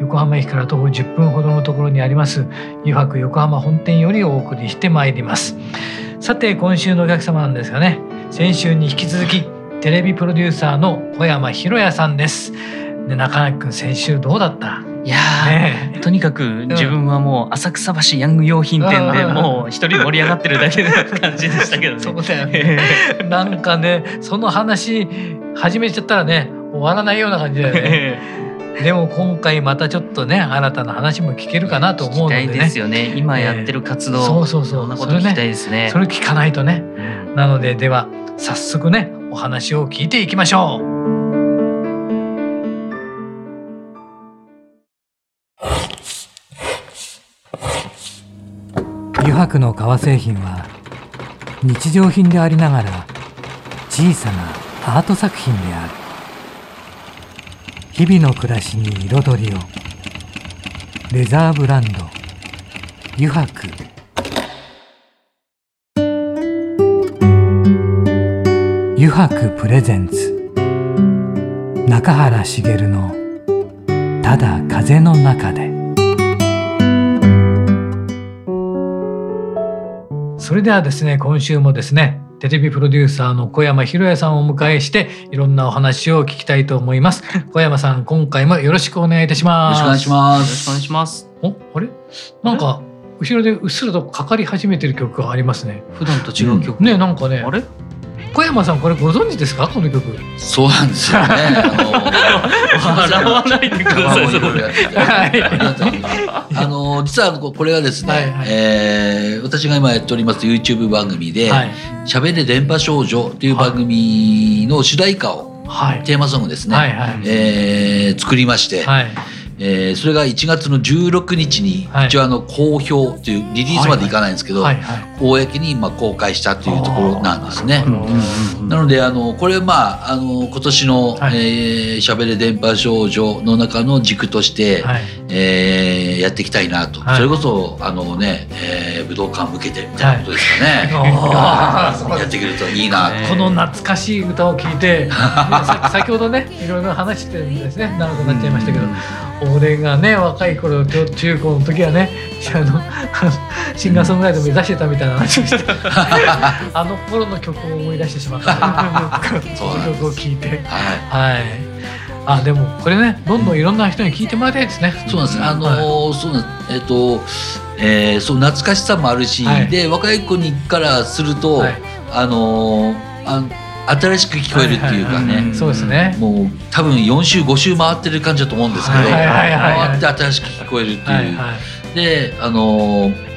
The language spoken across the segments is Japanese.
横浜駅から徒歩10分ほどのところにあります。湯泊横浜本店よりお送りしてまいります。さて今週のお客様なんですがね先週に引き続きテレビプロデューサーの小山博也さんです。で中垣君先週どうだった？いやー、とにかく自分はもう浅草橋ヤング用品店でもう一人盛り上がってるだけの感じでしたけどね。そうだよね。なんかねその話始めちゃったらね終わらないような感じだよねでも今回またちょっとね新たな話も聞けるかなと思うのでね。聞きたいですよね。今やってる活動、そうそうそう。そんなこと聞きたいですね。それ聞かないとね。うん。なのででは早速ねお話を聞いていきましょう。油白の革製品は日常品でありながら小さなアート作品である日々の暮らしに彩りを。レザーブランド。油白油白プレゼンツ。中原茂の「ただ風の中で」それではですね今週もですねテレビプロデューサーの小山博也さんをお迎えしていろんなお話を聞きたいと思います 小山さん今回もよろしくお願いいたしますよろしくお願いします。よろしくお願いします。おあれ？なんか後ろでうっすらとかかり始めてる曲がありますね普段と違う曲？ねなんかねあれ？小山さんこれご存知ですか？この曲。そうなんですよね。あ笑わないでください。それのあの実はここれはですね、はいはい。えー私が今やっております YouTube 番組ではい「しゃべれ電波少女」という番組の主題歌をはい。テーマソングですね、はいはい。えー作りまして、はいえーそれが1月の16日にはい。一応あの公表というリリースまでいかないんですけど、はいはい公にまあ公開したというところなんですね。なのであのこれまああの今年の「はい。えーしゃべれ電波少女」の中の軸として、はい。えーやっていきたいなと、はい。それこそあのね、えー武道館向けてみたいなことですかね、あーやってくれるといいな。この懐かしい歌を聴いてさ 先ほどねいろいろ話してるんですね。長くなっちゃいましたけど俺がね若い頃中高の時はねあの シンガーソングライター目指してたみたいな話をして あの頃の曲を思い出してしまった。曲を聴いて。はいはい。あでもこれねどんどんいろんな人に聴いてもらいたいですね。そうなんです。あのはい。ーそうなんえっ、と、えーそう懐かしさもあるし、はい。で若い子にからすると、はい。あのーあ新しく聞こえるっていうかね。そうですね。もう多分4週5週回ってる感じだと思うんですけど、回って新しく聞こえるっていう、であのー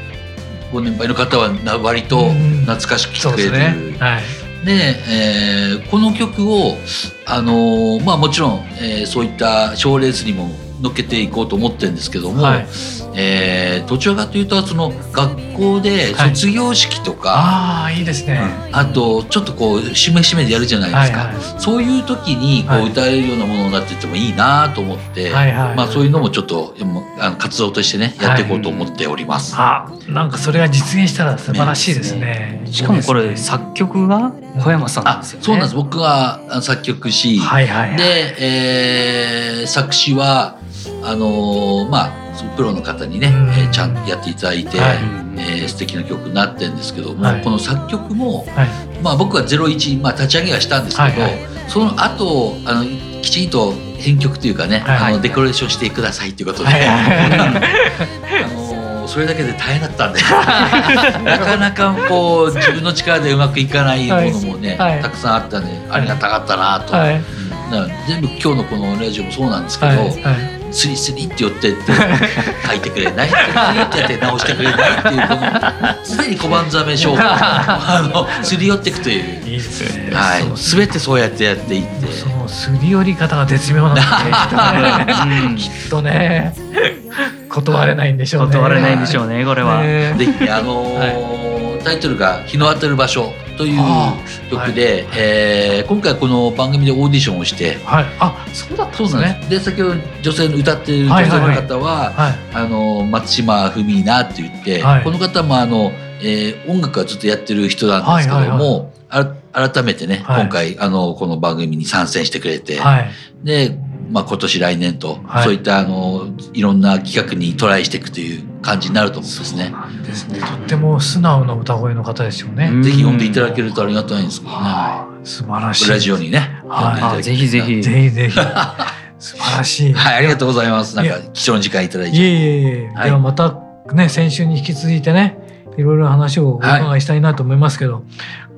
ご年配の方はな割とうん懐かしく聞こえる、すね。はい。で、えーこの曲を、あのーまあ、もちろん、えーそういった賞レースにも乗っけていこうと思ってるんですけども、はい。えーどちらかというとその学校ではい。卒業式とか、ああいいですね。あとちょっとこうしめしめでやるじゃないですか、はいはい。そういう時にこはい。う歌えるようなものになっててもいいなと思って、はいはいまあ、そういうのもちょっとあの活動としてねやっていこうと思っております。あなんかそれが実現したら素晴らしいですね。しかもこれ作曲が小山さんね。そうなんです。僕があの作曲し、はいはいはい。で、えー作詞はあのーまあプロの方にね、うん。えーちゃんとやっていただいて、はい。えー素敵な曲になってるんですけども、はい。この作曲も、はい。まあ、僕は01、まあ、立ち上げはしたんですけど、はいはい。その後あのきちんと編曲というかね、はいはいあのデコレーションしてくださいということで、はいはいはいあのーそれだけで大変だったんで なかなかこう自分の力でうまくいかないものもね、はいはいたくさんあったんでありがたかったなと。はい全部今日のこのラジオもそうなんですけど、はいはい。スリスリって寄ってって書いてくれないってやって直してくれないっていうこの常に小判ザメ商法 あのすり寄っていくという、いいですね。はいそう、全てそうやってやっていってそのすり寄り方が絶妙なんで。きっとね。きっとね。断れないんでしょうね。断れないんでしょうねこれは。ねぜひねあのータイトルが「日の当たる場所」というあ曲で、えー今回この番組でオーディションをしてはい。あ、そうだったんですね。で先ほど女性の歌っている女性の方は,、はい。あの松島文奈って言って、はいこの方もあの、えー音楽はずっとやってる人なんですけども、はいあ改めてね、はい今回あのこの番組に参戦してくれて、はい。で、まあ、今年来年と、はいそういったあのいろんな企画にトライしていくという感じになると思うんですね。ですね。とっても素直な歌声の方ですよね。うんぜひ読んでいただけるとありがたいんですけどね。はい。素晴らしい。ラジオにね、はいあぜひぜひ。ぜひぜひ。素晴らしい。はい、ありがとうございます。なんか貴重な時間いただいて。いえいえいえ、はいではまたね先週に引き続いてねいろいろ話をお伺いしたいなと思いますけど、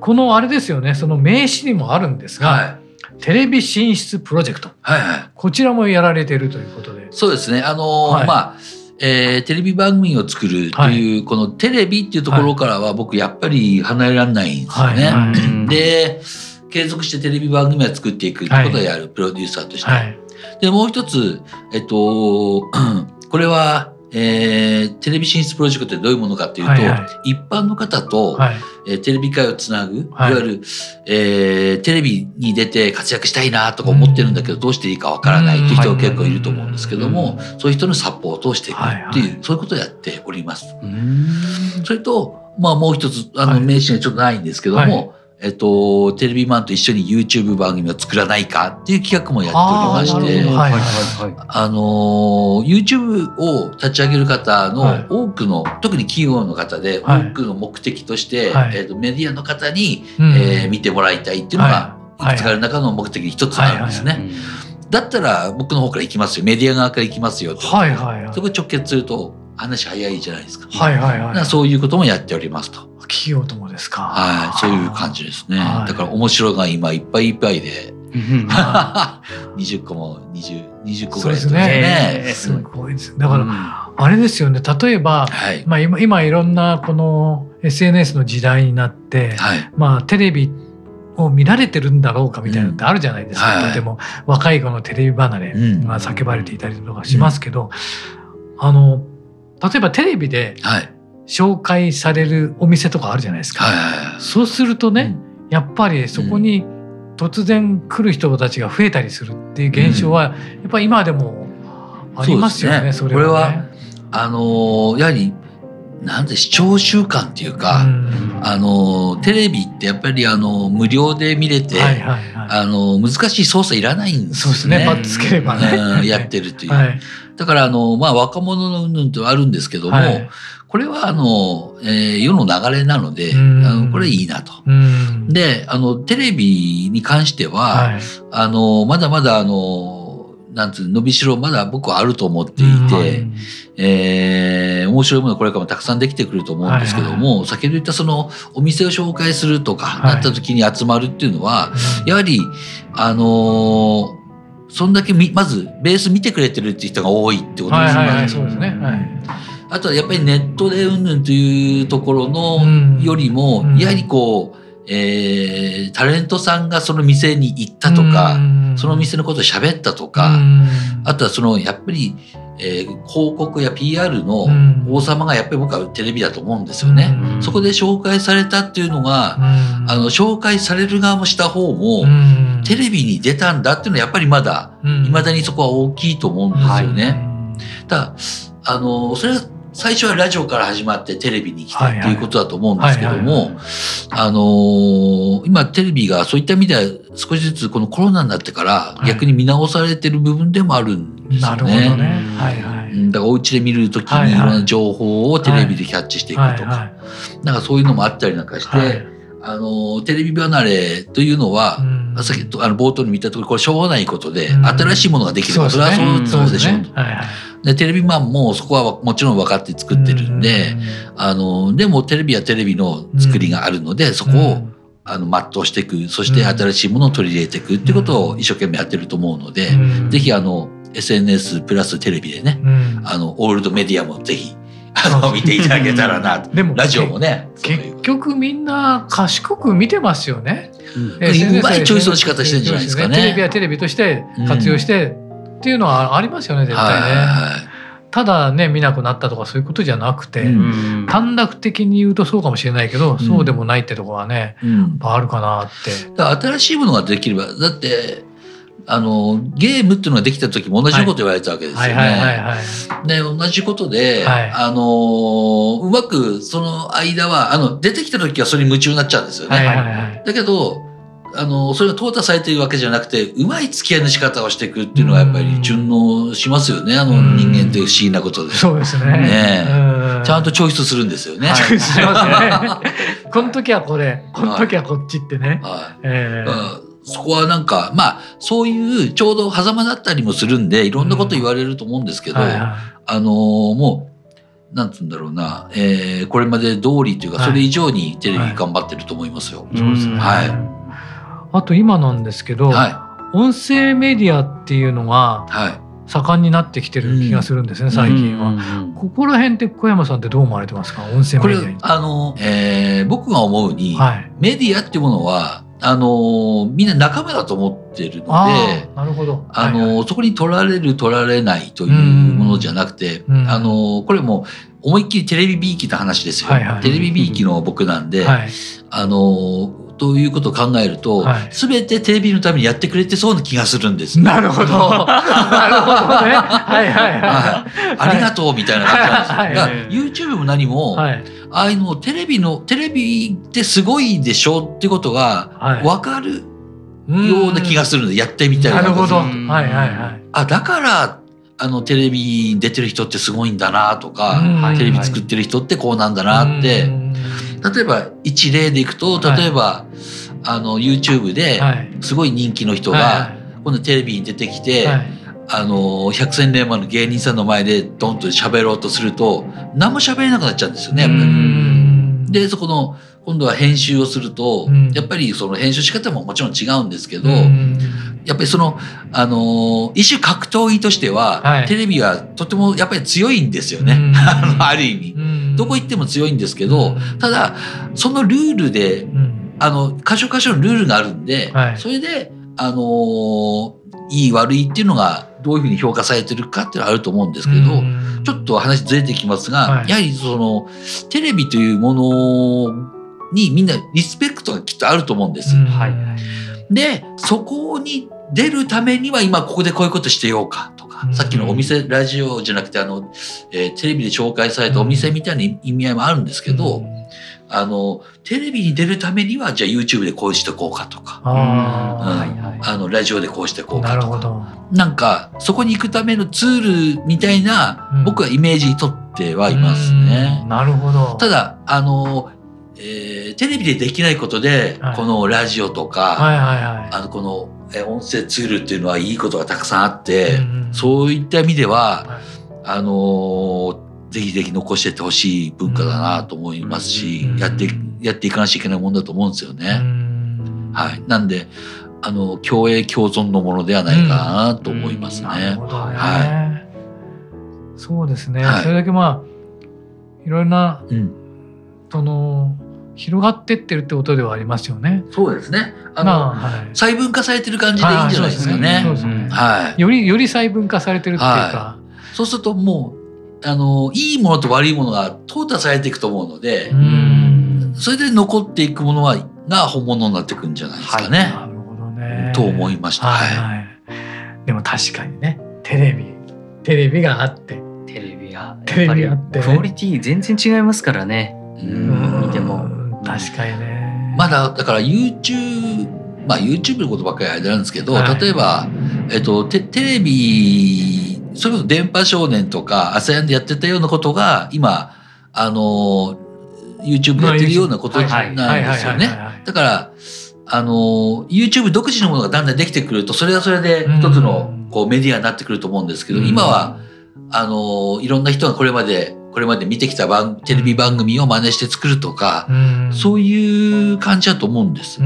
このあれですよねその名刺にもあるんですが、はい、テレビ進出プロジェクトはい、はい。こちらもやられているということで。そうですね。あのーはいまあ、えーテレビ番組を作るという、このテレビっていうところからは僕やっぱり離れられないんですよね。はいうん で、継続してテレビ番組を作っていくってことをやるプロデューサーとして。はいで、もう一つ、えっと、これは、えーテレビ進出プロジェクトってどういうものかっていうと、はいは一般の方と、はいえーテレビ界をつなぐ、はい。い、わゆる、えーテレビに出て活躍したいなとか思ってるんだけど、どうしていいかわからないっていう人が結構いると思うんですけども、そういう人のサポートをしていくっていう、はいはい。そういうことをやっております。うん。それと、まあもう一つ、あの、はい。名刺がちょっとないんですけども、えっと、テレビマンと一緒に YouTube 番組を作らないかっていう企画もやっておりましてはいはいはいはい。あのー YouTube を立ち上げる方はいの多くの、特に企業の方ではい多くの目的として、はいえーとメディアの方に、うんえー見てもらいたいっていうのが、はいいくつかある中の目的に一つあるんですね。だったら僕の方から行きますよ。メディア側から行きますよって。はいはいはいそこ直結すると話早いじゃないですか。はいはいはいそういうこともやっておりますと。企業ともですか？はい。そういう感じですね。はいだから面白が今いっぱいいっぱいで、うん 20個も20、20個ぐそうですらいやってますねね。すごいですだからあれですよね例えば、はい。まあ、今今いろんなこの SNS の時代になって、はい。まあ、テレビを見られてるんだろうかみたいなのってあるじゃないですか、うんはいとても若い子のテレビ離れうんが叫ばれていたりとかしますけど、あの例えばテレビではい。紹介されるお店とかあるじゃないですか。そうするとね、やっぱりそこに突然来る人たちが増えたりするっていう現象は、やっぱり今でもありますよね、そそれはね。あのーやはり、なんで視聴習慣っていうか、うんあのーテレビってやっぱりあのー無料で見れて、はいはいはい。あのー難しい操作いらないんですそうですね。ね。バッつければね。うんやってるっていう。はい。だから、あのーまあ、若者の云々ってあるんですけども、はいこれは、あのーえー世の流れなので、うんあのこれいいなと。うん。で、あの、テレビに関しては、はい、あの、まだまだ、あの、なんつうの、伸びしろまだ僕はあると思っていて、えー面白いものこれからもたくさんできてくると思うんですけども、先ほど言ったそのお店を紹介するとか、はいなった時に集まるっていうのは、うんやはり、あのーそんだけみまずベース見てくれてるって人が多いってことですよね。はいはいはい、そうですね。はい。あとはやっぱりネットでうんぬんというところのうん。よりも、うん。やはりこう、えータレントさんがその店に行ったとか、うん。その店のことを喋ったとか、うん。あとはそのやっぱり、えー広告や PR のうん。王様がやっぱり僕はテレビだと思うんですよね。うん。そこで紹介されたっていうのが、うん。あの紹介される側もした方も、うん。テレビに出たんだっていうのはやっぱりまだ、うん。未だにそこは大きいと思うんですよね。うんただあのそれは最初はラジオから始まってテレビに来たはいはい。っていうことだと思うんですけどはいもあの今テレビがそういった意味では少しずつこのコロナになってからい。逆に見直されてる部分でもあるんですよなるほどね。ね。はいはい。うんだからお家で見るときはいはい。にいろんな情報をテレビでキャッチしていくとか、はいはい。なんかそういうのもあったりなんかして、はい。あのテレビ離れというのは、うん。さっきとあの冒頭に見たところこれしょうがないことで、うん。新しいものができればそれはそうですねそうでしょうと。でテレビマンもそこはもちろん分かって作ってるんで、あのでもテレビはテレビの作りがあるので、そこを、あの全うしていくそして新しいものを取り入れていくっていうことを一生懸命やってると思うので、ぜひあの SNS プラステレビでね、うん。あのオールドメディアもぜひあの見ていただけたらなと。でもラジオもね。結局みんな賢く見てますよね。うまいチョイスの仕方してるんじゃないですかね。テレビはテレビとして活用してっていうのはありますよね絶対ね。ただね見なくなったとかそういうことじゃなくて、うんうん短絡的に言うとそうかもしれないけど、んそうでもないってとこはねうんあるかなって。新しいものができればだってあのゲームっていうのができた時も同じこと言われたわけですよね。で同じことで、はいあのうまくその間はあの出てきた時はそれに夢中になっちゃうんですよね。だけどあのそれが淘汰されているわけじゃなくてうまい付き合いの仕方をしていくっていうのはやっぱり順応しますよねあのうん人間って不思議なことで。そうですね。ねうんちゃんとチョイスするんですよね。チョイスしますね。この時はこれ、この時はこっちってね。はいえーうんそこはなんかまあそういうちょうど狭間だったりもするんでいろんなこと言われると思うんですけど、はいはあのーもうなんつうんだろうな、えーこれまで通りというかはいそれ以上にテレビ頑張ってると思いますよ。い。そうですね。はいあと今なんですけど、は音声メディアっていうのが盛んになってきてる気がするんですね、最近は。うんここら辺って小山さんってどう思われてますか？音声これメディアに。あの、えー僕が思うに、はい。メディアっていうものはあのーみんな仲間だと思ってるので。なるほど。あのーはいはいそこに取られる取られないというものじゃなくて、うんあのーこれもう思いっきりテレビびいきの話ですよ、はいはいテレビびいきの僕なんで、はい。あのーということを考えると、はい全てテレビのためにやってくれてそうな気がするんです。なるほど。なるほどね。はいはいははい、ありがとうみたいな感じなんですよ。は YouTube も何も、い。はい。ああいうのテレビのテレビってすごいでしょってことがはい分かるような気がするんで、やってみたいなるほど。はうんいはいはい。あだからあのテレビに出てる人ってすごいんだなとか、うんテレビ作ってる人ってこうなんだなって、うん例えば一例でいくと例えば、あの YouTube ではい。すごい人気の人はが今度テレビに出てきて、はい。あの百戦錬磨の芸人さんの前でドンと喋ろうとすると何も喋れなくなっちゃうんですよねやっぱうり。ん。でそこの今度は編集をすると、うん。やっぱりその編集仕方ももちろん違うんですけど、うんやっぱりその、あのー一種格闘技としては、はい。テレビはとてもやっぱり強いんですよね。うん。ある意味。うん。どこ行っても強いんですけど、うん。ただ、そのルールで、うん。あの、箇所箇所のルールがあるんで、はい。それで、あのーいい悪いっていうのがどういうふうに評価されてるかっていうのはあると思うんですけど、うん。ちょっと話ずれてきますが、はい。やはりその、テレビというものにみんなリスペクトがきっとあると思うんです。うん。はい。で、そこに出るためには今ここでこういうことしてようかとか、うん。さっきのお店、ラジオじゃなくてあの、えーテレビで紹介されたお店みたいな意味合いもあるんですけど、うん。あの、テレビに出るためにはじゃあ YouTube でこうしてこうかとか、あうん。はいはい。あの、ラジオでこうしてこあなるうかとか、ほど。なんかそこに行くためのツールみたいな、うん。僕はイメージにとってはいますね。うん。なるほど。ただ、あの、えーテレビでできないことで、はいこのラジオとか、はいはいはい。あのこのえ音声ツールっていうのはいいことがたくさんあって、うんそういった意味では、はいあのーぜひぜひ残していってほしい文化だなと思いますし、うんやってやっていかなきゃいけないもんだと思うんですようね。んはい、なんであの共栄共存のものではないかなと思いますね。なるほどね。はそうですね。はいそれだけまあいろんなうん、その広がってってるってことではありますよね。そうですね。あの、まあはい。細分化されてる感じでいいんじゃないですかね。そうですね。はい。よりより細分化されてるっていうか。そうするともうあのいいものと悪いものが淘汰されていくと思うので、うんそれで残っていくものはが本物になっていくんじゃないですかね。なるほどね。と思いました。はいはい。はい。でも確かにねテレビテレビがあって。テレビがやっぱりビあってねクオリティ全然違いますからね。ううん見てもうん確かにね。まだだから YouTube まあ YouTube のことばっかりあれなんですけど、はい例えばえっとテテレビそれこそ電波少年とかアサヤンでやってたようなことが今あの YouTube でやってるようなことなんですよね。だからあの YouTube 独自のものがだんだんできてくるとそれはそれで一つのこうメディアになってくると思うんですけど、うん今はあのいろんな人がこれまでこれまで見てきた番テレビ番組を真似して作るとか、そういう感じだと思うんです。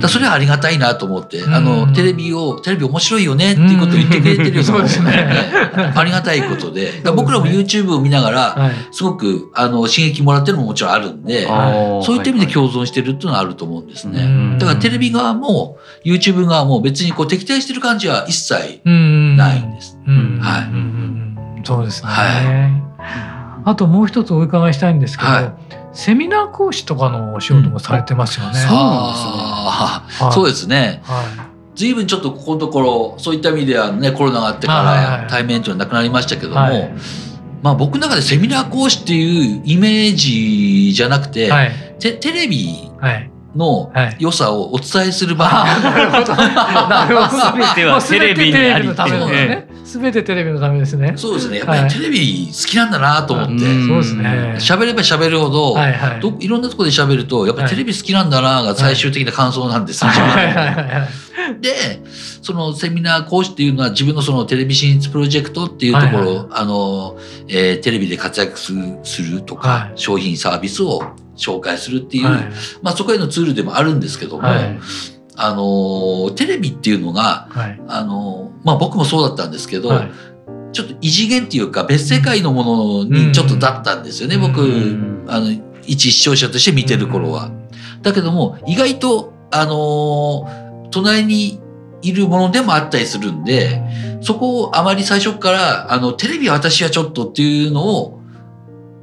だそれはありがたいなと思って、あうん。のテレビをテレビ面白いよねっていうことを言ってくれてるような もんうんそうですね。ありがたいことで。だから僕らも YouTube を見ながらはい。すごくあの刺激もらってるのももちろんあるんであそういった意味で今共存してるっていうのはあると思うんですね。うん。だからテレビ側も YouTube 側も別にこう敵対してる感じは一切うんないんです。うん。はい。うん。うん。うん。そうですね。はあともう一つお伺いしたいんですけど、はいセミナー講師とかのお仕事もされてますよね。そうあーはいそうですね。は随分ちょっとここのところそういった意味ではねコロナがあってかはいはいはいら対面というのはなくなりましたけども、はいまあ僕の中でセミナー講師っていうイメージじゃなくて、い。はい。テテレビはい。のはい良さをお伝えする場、あなるほど。なるほど。全てはテレビにありテレビのためですね。すべてテレビのためですね。そうですねやっぱはいりテレビ好きなんだなと思ってうんそうですね。喋、れば喋るほど、はいはい。どいろんなところで喋るとやっぱりテレビ好きなんだなが最終的な感想なんです。でそのセミナー講師っていうのは自分のそのテレビ進出プロジェクトっていうところ、はいはいあの、えーテレビで活躍するするとか、はい商品サービスを紹介するっていう、はいまあそこへのツールでもあるんですけども、はいあのテレビっていうのがはい。あのまあ僕もそうだったんですけど、はいちょっと異次元っていうか別世界のものにちょっとだったんですよね、うん僕、うんあの一視聴者として見てる頃は。。だけども意外とあの隣にいるものでもあったりするんで、そこをあまり最初からあのテレビは私はちょっとっていうのを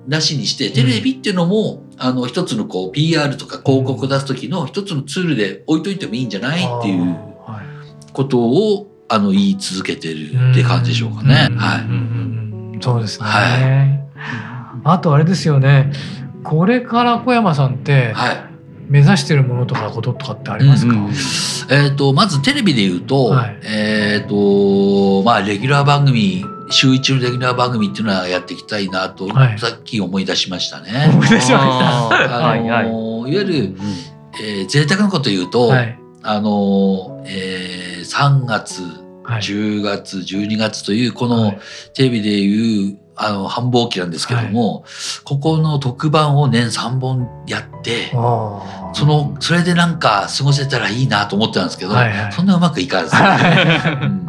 なしにしてテレビっていうのも、あの一つのこう PR とか広告出す時の一つのツールで置いといてもいいんじゃない？っていうはい。ことをあの言い続けてるって感じでしょうかね。うん。はい。うん。うん。うん。そうですね。はあとあれですよね。これから小山さん。ってはい。目指してるものとかこととかってありますか。うん。えっ、とまずテレビで言うと、はいえっ、とまあレギュラー番組週一のレギュラー番組っていうのはやっていきたいなと、はいさっき思い出しましたね。思い出しました。あのはいはい。いわゆる、えー、贅沢なこと言うと、はい。あの、えー、3月、はい。10月、12月というこはのいテレビでいうあの繁忙期なんですけども、ここの特番を年3本やって、そのそれでなんか過ごせたらいいなと思ってたんですけど、はいはい。そんなうまくいかず、うん。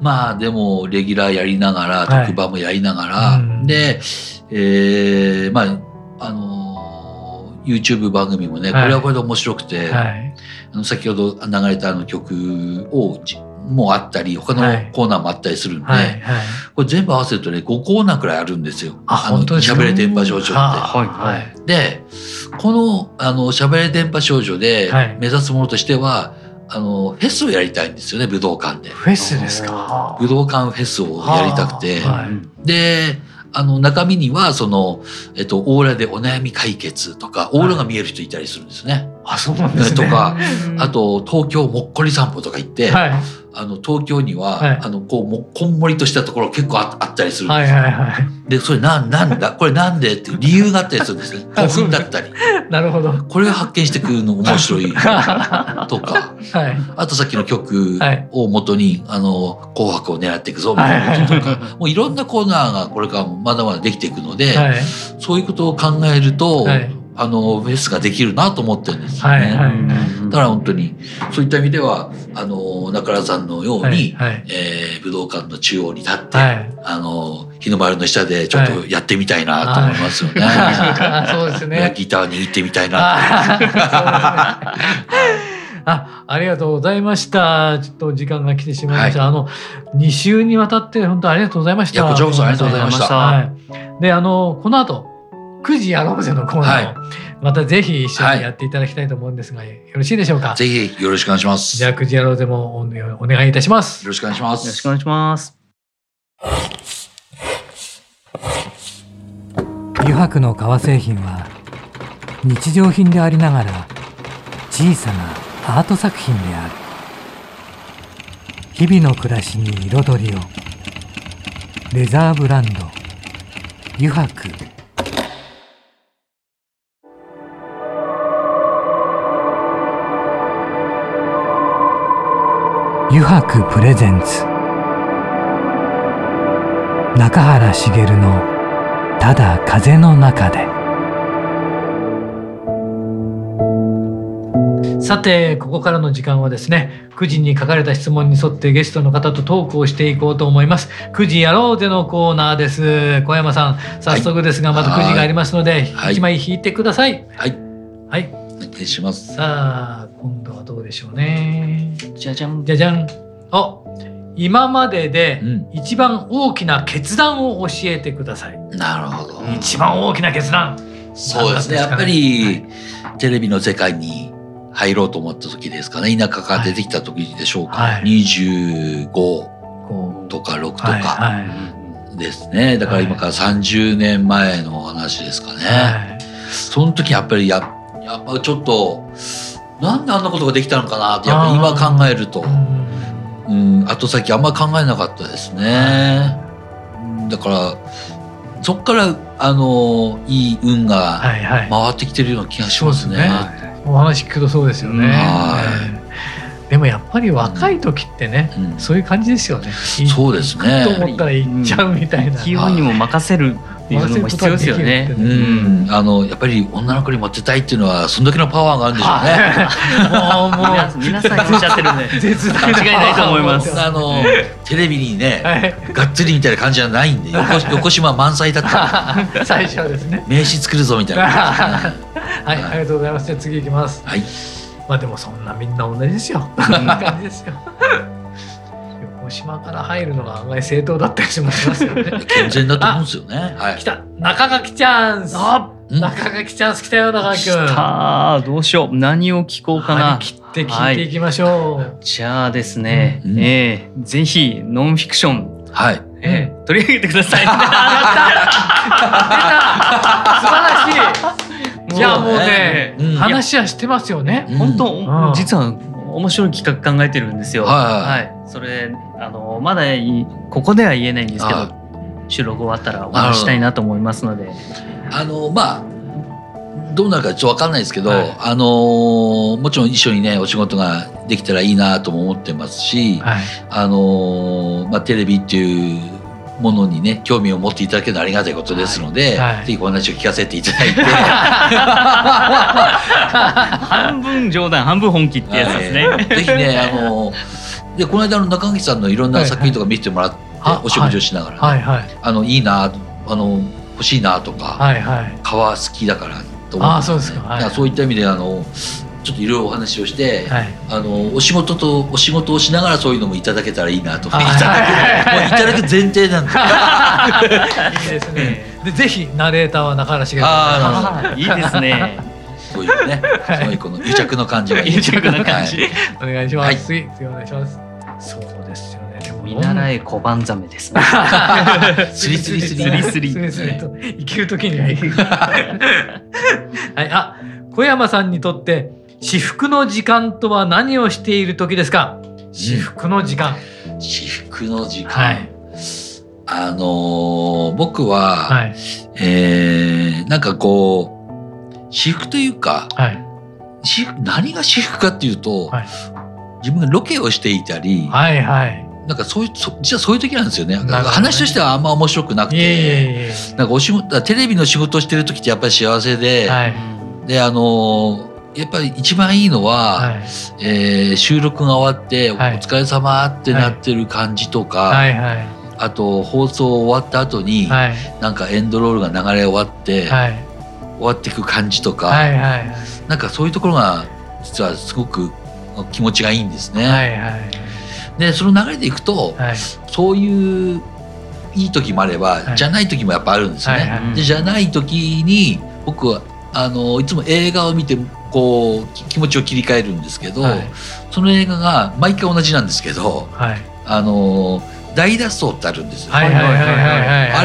まあでもレギュラーやりながらはい。特番もやりながら、うん。で、えーまああのー YouTube 番組もねこれはこれで面白くて、はい。あの先ほど流れたあの曲をじもあったり他のはいコーナーもあったりするんで、はい。はい。これ全部合わせるとね5コーナーくらいあるんですよ。あの本当ですか？喋れ電波少女って。ははいはい。でこの「あのしゃべれ電波少女」ではい目指すものとしては、あのフェスをやりたいんですよね武道館で。フェスですか？武道館フェスをやりたくて、はいであの中身にはその、えっと、オーラでお悩み解決とかオーラが見える人いたりするんですね。あ、そうなんですね。とかあと東京もっこり散歩とか行って、はい。あの東京には、はい。あのこうもこんもりとしたところ結構ああったりするんですはいはいはい。でそれなんなんだ？これなんで？っていう理由があったりするんですね。あ古墳だったり。なるほど。これを発見してくるの面白い。は とか。い。あとさっきの曲はい。を元に「あの紅白」を狙っていくぞみたいなこととか。もういろんなコーナーがこれからもまだまだできていくので、はい。そういうことを考えると、はいあのフェスができるなと思ってるんですよね。はいはいだから本当にそういった意味ではあの中原さんのように、はいはいえー武道館の中央に立って、はい。あの日の丸の下でちょっとやってみたいなと思いますよね。あ そうですね。ギター握ってみたいなああ、ありがとうございました。ちょっと時間が来てしまいました。あの2週にわたって本当ありがとうございました。こちらこそありがとうございましたはい。で、あのこの後9時やろうぜのコーナーを、またぜひ一緒にやっていただきたいと思うんですが、よろしいでしょうか？ぜひよろしくお願いします。よじゃあ9時やろうぜもおお願いいたします。ろしくお願いします。よろしくお願いします。油白の革製品は日常品でありながら小さなアート作品である日々の暮らしに彩りをレザーブランド油白油白プレゼンツ。中原茂の「ただ風の中で」さてここからの時間はですね9時に書かれた質問に沿ってゲストの方とトークをしていこうと思います。9時やろうぜのコーナーです。小山さん早速ですが、まず9時がありますので、はい。1枚引いてください。はい、はい。お願いします。さあ今度はどうでしょうねじゃじゃん。じゃじゃんあ今まででうん一番大きな決断を教えてください。なるほど。一番大きな決断。そうですね。やっぱり、テレビの世界に入ろうと思った時ですかね。田舎から出てきた時でしょうか。はい25ことか6とうはいかはいですね。だから今から30年前の話ですかね。はいその時やっぱりややっぱちょっとなんであんなことができたのかなってやっぱ今考えると、うんうん、後先あんまり考えなかったですね。うんだからそっからあのいい運がはいはい。回ってきてるような気がしますね。そうですお話聞くとそうですよね。はいええでもやっぱり若い時ってね、うんそういう感じですよね。いそうですねと思ったら行っちゃうみたいな。勢いにも任せるっていうのも必要ですよね。ううん、あのやっぱり女の子にモテたいっていうのはそんだけのパワーがあるんでしょうね。はい もうも皆う皆さんおっしゃってるんで絶大間違いないと思いますあの テレビにね、はいがっつりみたいな感じじゃないんで横横島満載だった最初はですね。名刺作るぞみたいな。はい、ありがとうございます。じゃあ次行きます。はい。まあでもそんなみんな同じですよ。感じですよ。横島から入るのが案外正当だったりしますよね。健全だと思うんですよね。はい来。た中垣チャンス。中垣チャンス来たよ中垣くん。さあどうしよう何を聞こうか張なり切って聞いていきましょう。じゃあですね、うんえーぜひノンフィクション、はい。えー取り上げてください。素晴らしい。じゃあもうね、うん話はしてますよね。うん本当、うん実は面白い企画考えてるんですよ。はいはいはい。それあのまだここでは言えないんですけはど、収録終わったらお話ししたいなと思いますので。あのまあどうなるかちょっとわかんないですけど、はいあのもちろん一緒にねお仕事ができたらいいなとも思ってますし、はい。あのまあテレビっていうものにね興味を持っていただけるのはありがたいことですので、はい。はい。ぜひお話を聞かせていただいて。半分冗談半分本気ってやつですね。はいぜひね、あの、で、この間の中垣さんのいろんな作品とか見せてもらって、はい。お食事をしながら、はい。はい。あの、いいな、あの、欲しいなとか、はい。はい。革好きだからと思って、ああそうですか。はい。だからそういった意味で、あの、ちょっといろいろお話をして、はい。あの、お仕事と、お仕事をしながらそういうのもいただけたらいいなと。いたあだける、もういただく前提なんで。いいですね。でぜひナレーターは中原茂さん。いいですね。そういうね、はいそういうこの癒着の感じがいい。癒着の感じはいお願いします。はい次次お願いします。そうですよね。見習え小判ザメですね。スリスリスリスリスリスリスリと生きる時には行く。はい。あ、小山さんにとって至福の時間とは何をしている時ですか？至福の時間。至福の時間。はいあのー僕は、はいえーなんかこう私服というかはい何が私服かっていうと、はい自分がロケをしていたり、はいはい。なんかそういうそ実はそういう時なんですよね話としてはあんま面白くなくて。なんかお仕事テレビの仕事をしてる時ってやっぱり幸せで、はいであのーやっぱり一番いいのは、はい。えー収録が終わって、はい。お疲れ様ってなってる感じとか、はいはい。あと放送終わった後に、はい。なんかエンドロールが流れ終わって、はい。終わっていく感じとか、はいはい。なんかそういうところが実はすごく気持ちがいいんですね。はいはい。でその流れでいくと、はい。そういういい時もあれば、はい。じゃない時もやっぱあるんですよね。はいはい。でじゃない時に僕はあのいつも映画を見てこうき気持ちを切り替えるんですけど、はい。その映画が毎回同じなんですけどはい。あの大脱走ってあるんですよ。あ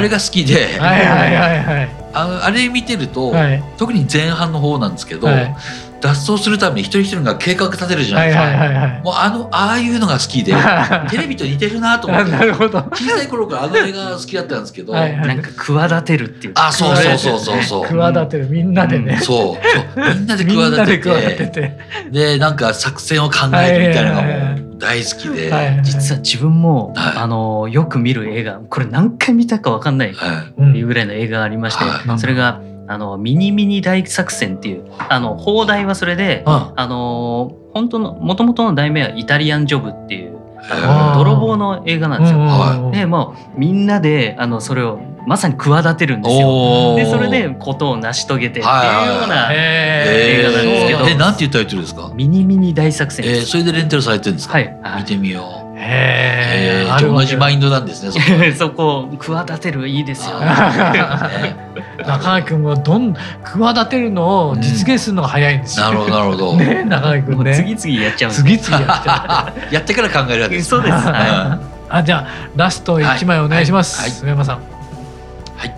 れが好きで、あれ見てると、はい。特に前半の方なんですけど、はい脱走するために一人一人が計画立てるじゃなはいいですか。はいはいはい。もうあのああいうのが好きで テレビと似てるなと思あって。なるほど。小さい頃からあの映画好きだったんですけど、はいはい。なんか企てるっていう。あそうそうそうそう。そう、企てるみんなでね。そうそう。みんなで企てて。でなんか作戦を考えるみたいなのがはいはいはいはもう大好きで、はいはい実は自分も、はい。あのよく見る映画これ何回見たかわかんないっはい。ていうぐらいの映画がありまして、はい。それがあのミニミニ大作戦っていうあの放題はそれで、あ。あの本当の元々の題名はイタリアンジョブっていうあー。泥棒の映画なんですよ。はでもうみんなであのそれをまさに企てるんですよ。でそれでことを成し遂げてっていうよはいうなへ映画なんですけど。えー、なんていうタイトルですか、ミニミニ大作戦。えー。それでレンタルされてるんですか、はい、はい見てみようへえ同じマインドなんですね。そこ そこ企てるいいですよ。ね。中垣君はどん企てるのを実現するのが早いんですよ。なるほどなるほど。ね中垣君ね。次々やっちゃう次々やっちゃう。やってから考えるわけです。そうです。うんはあじゃあラスト一枚お願いします。はい上山さん。はいはい。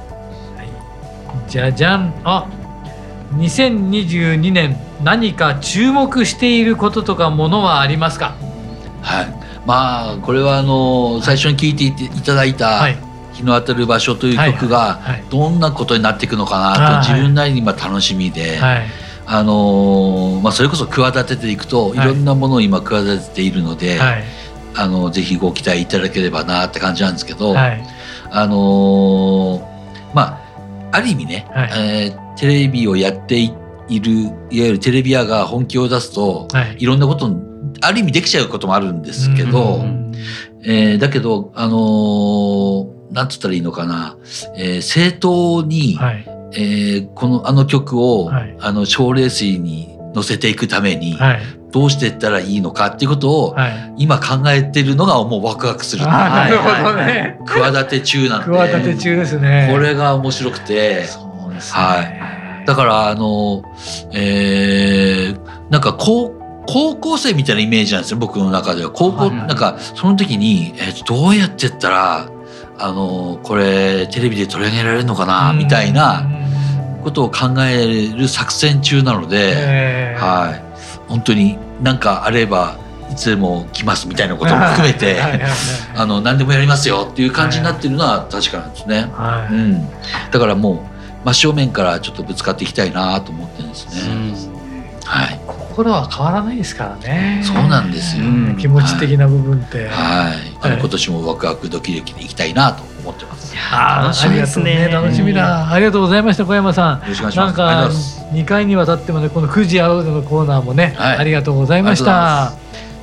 じゃじゃん。あ、2022年何か注目していることとかものはありますか？はい。まあこれはあの最初に聞いていていただいたはい「日の当たる場所」という曲がはい。どんなことになっていくのかなと自分なりに今楽しみで、はい。あのーまあそれこそ企てていくといはい。ろんなものを今企てているので、はい。あのぜひご期待いただければなって感じなんですけど、はい。あのーまあある意味ね、はい。えーテレビをやっているいわゆるテレビ屋が本気を出すとはい。いろんなことある意味できちゃうこともあるんですけど、うん。えーだけどあのーなんつったらいいのかな、えー正当に、はい。えーこのあの曲を、はい。あの賞レースに乗せていくために、はい。どうしていったらいいのかっていうことを、はい。今考えてるのがもうワクワクする。なるほどはい。はい。ね。企て中なんで 企て中ですね。これが面白くて。そうですはい。だからあのえーなんか高高校生みたいなイメージなんですよ僕の中では。高校、はいなんかその時に、えーとどうやってやったらあのこれテレビで取り上げられるのかなみたいなことを考える作戦中なので、えーはい。本当に何かあればいつでも来ますみたいなことも含めてあの何でもやりますよっていう感じになってるのは確かなんですね。はい。うん、だからもう真正面からちょっとぶつかっていきたいなと思ってるんですい。うね。ん。はい、心は変わらないですからね。そうなんですよ。うん気持ち的な部分って。はい、あはいの今年もワクワクドキドキでいきたいなと思ってます。よあー楽しみですねありがとう楽しみだ。ありがとうございました小山さん。ろしくお願いします。なんかありがとうございます。2回にわたってもねこの9時アウトのコーナーもね、はいありがとうございました。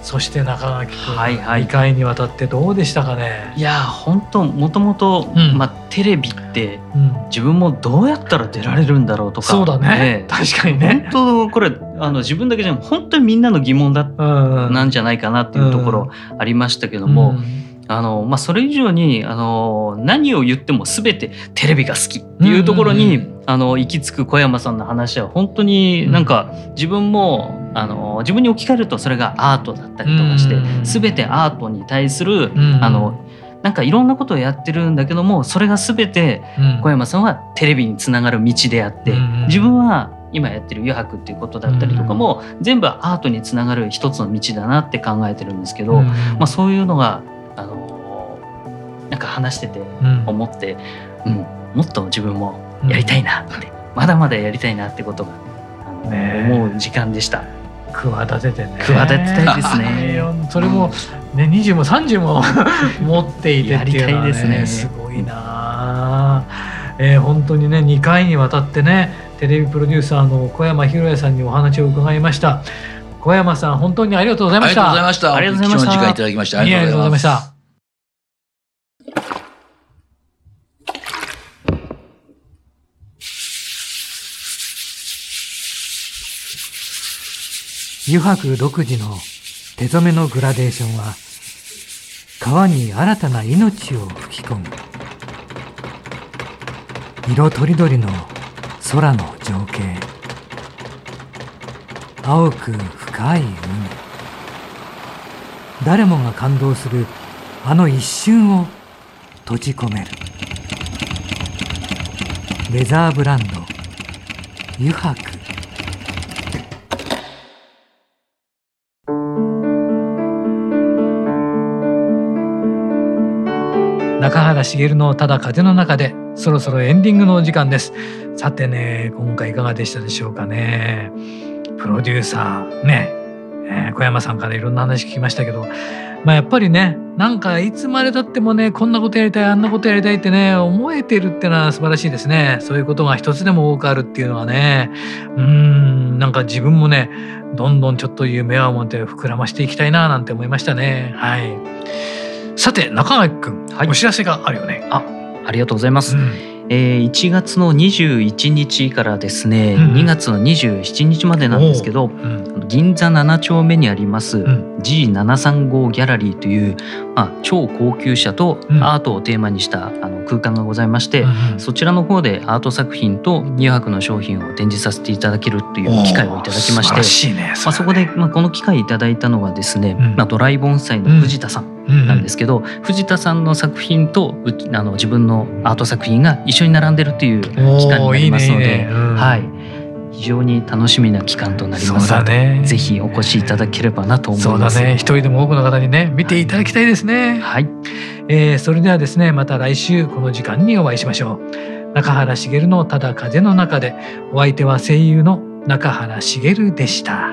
そして中垣君、はいはい2回にわたってどうでしたかね？いや本当もともとうんまあテレビってうん、自分もどうやったら出られるんだろうとか。そうだね。ええ確かにね。本当これあの自分だけじゃなく本当にみんなの疑問だうん。うん、なんじゃないかなっていうところありましたけども、あのまあ、それ以上にあの何を言っても全てテレビが好きっていうところに、うんうんあの行き着く小山さんの話は本当になんか自分もあの自分に置き換えるとそれがアートだったりとかして、うん全てアートに対する、うん。あのなんかいろんなことをやってるんだけどもそれが全てうん。小山さんはテレビにつながる道であって、うん。自分は今やってる余白っていうことだったりとかも、全部アートにつながる一つの道だなって考えてるんですけど、うん。まあ、そういうのが、あのーなんか話しててうん。思って、うん、もっと自分もやりたいなって、まだまだやりたいなってことが、あのーねえ。思う時間でした。企ててね。企てたいですね。はいそれも、ね、20も30も 持っていてっていうのは、ね、やりたいですね。すごいなあ、えー本当にね2回にわたってねテレビプロデューサーの小山博也さんにお話を伺いました小山さん本当にありがとうございましたありがとうございました。ありがとうございました貴重な時間いただきましてありりがとうございま。した油白独自の手染めのグラデーションは川に新たな命を吹き込む色とりどりの空の情景。青く深い海。誰もが感動するあの一瞬を閉じ込める。レザーブランド。油白。中原茂のただ風の中でそろそろエンディングのお時間です。さてね今回いかがでしたでしょうかね。プロデューサーね、えー小山さんからいろんな話聞きましたけど。まあやっぱりねなんかいつまでたってもねこんなことやりたいあんなことやりたいってね思えてるってのは素晴らしいですね。そういうことが一つでも多くあるっていうのはね。うーんなんか自分もねどんどんちょっと夢を持って膨らましていきたいななんて思いましたね。はい。さて中垣君、はい。お知らせがあるよね。ありがとうございます。うん。えー、1月の21日からですね、うん。うん2月の27日までなんですけど、う。ん。銀座7丁目にあります、ん。G735 ギャラリーという、まあ、超高級車とうん。アートをテーマにしたあの空間がございまして、うんそちらの方でアート作品と2泊の商品を展示させていただけるという機会をいただきまして。ねまあ、そこで、まあ、この機会いただいたのはですね、うん。まあ、ドライ盆栽の藤田さんななんですけど、藤田さんの作品とうあの自分のアート作品が一緒に並んでるっていう期間になりますので、いいねいいね。うん。はい、非常に楽しみな期間となりそうますので、だね。ぜひお越しいただければなと思いそうます。だね。一人でも多くの方にね見ていただきたいですね、はい、えーそれではですねまた来週この時間にお会いしましょう。中原茂のただ風の中でお相手は声優の中原茂でした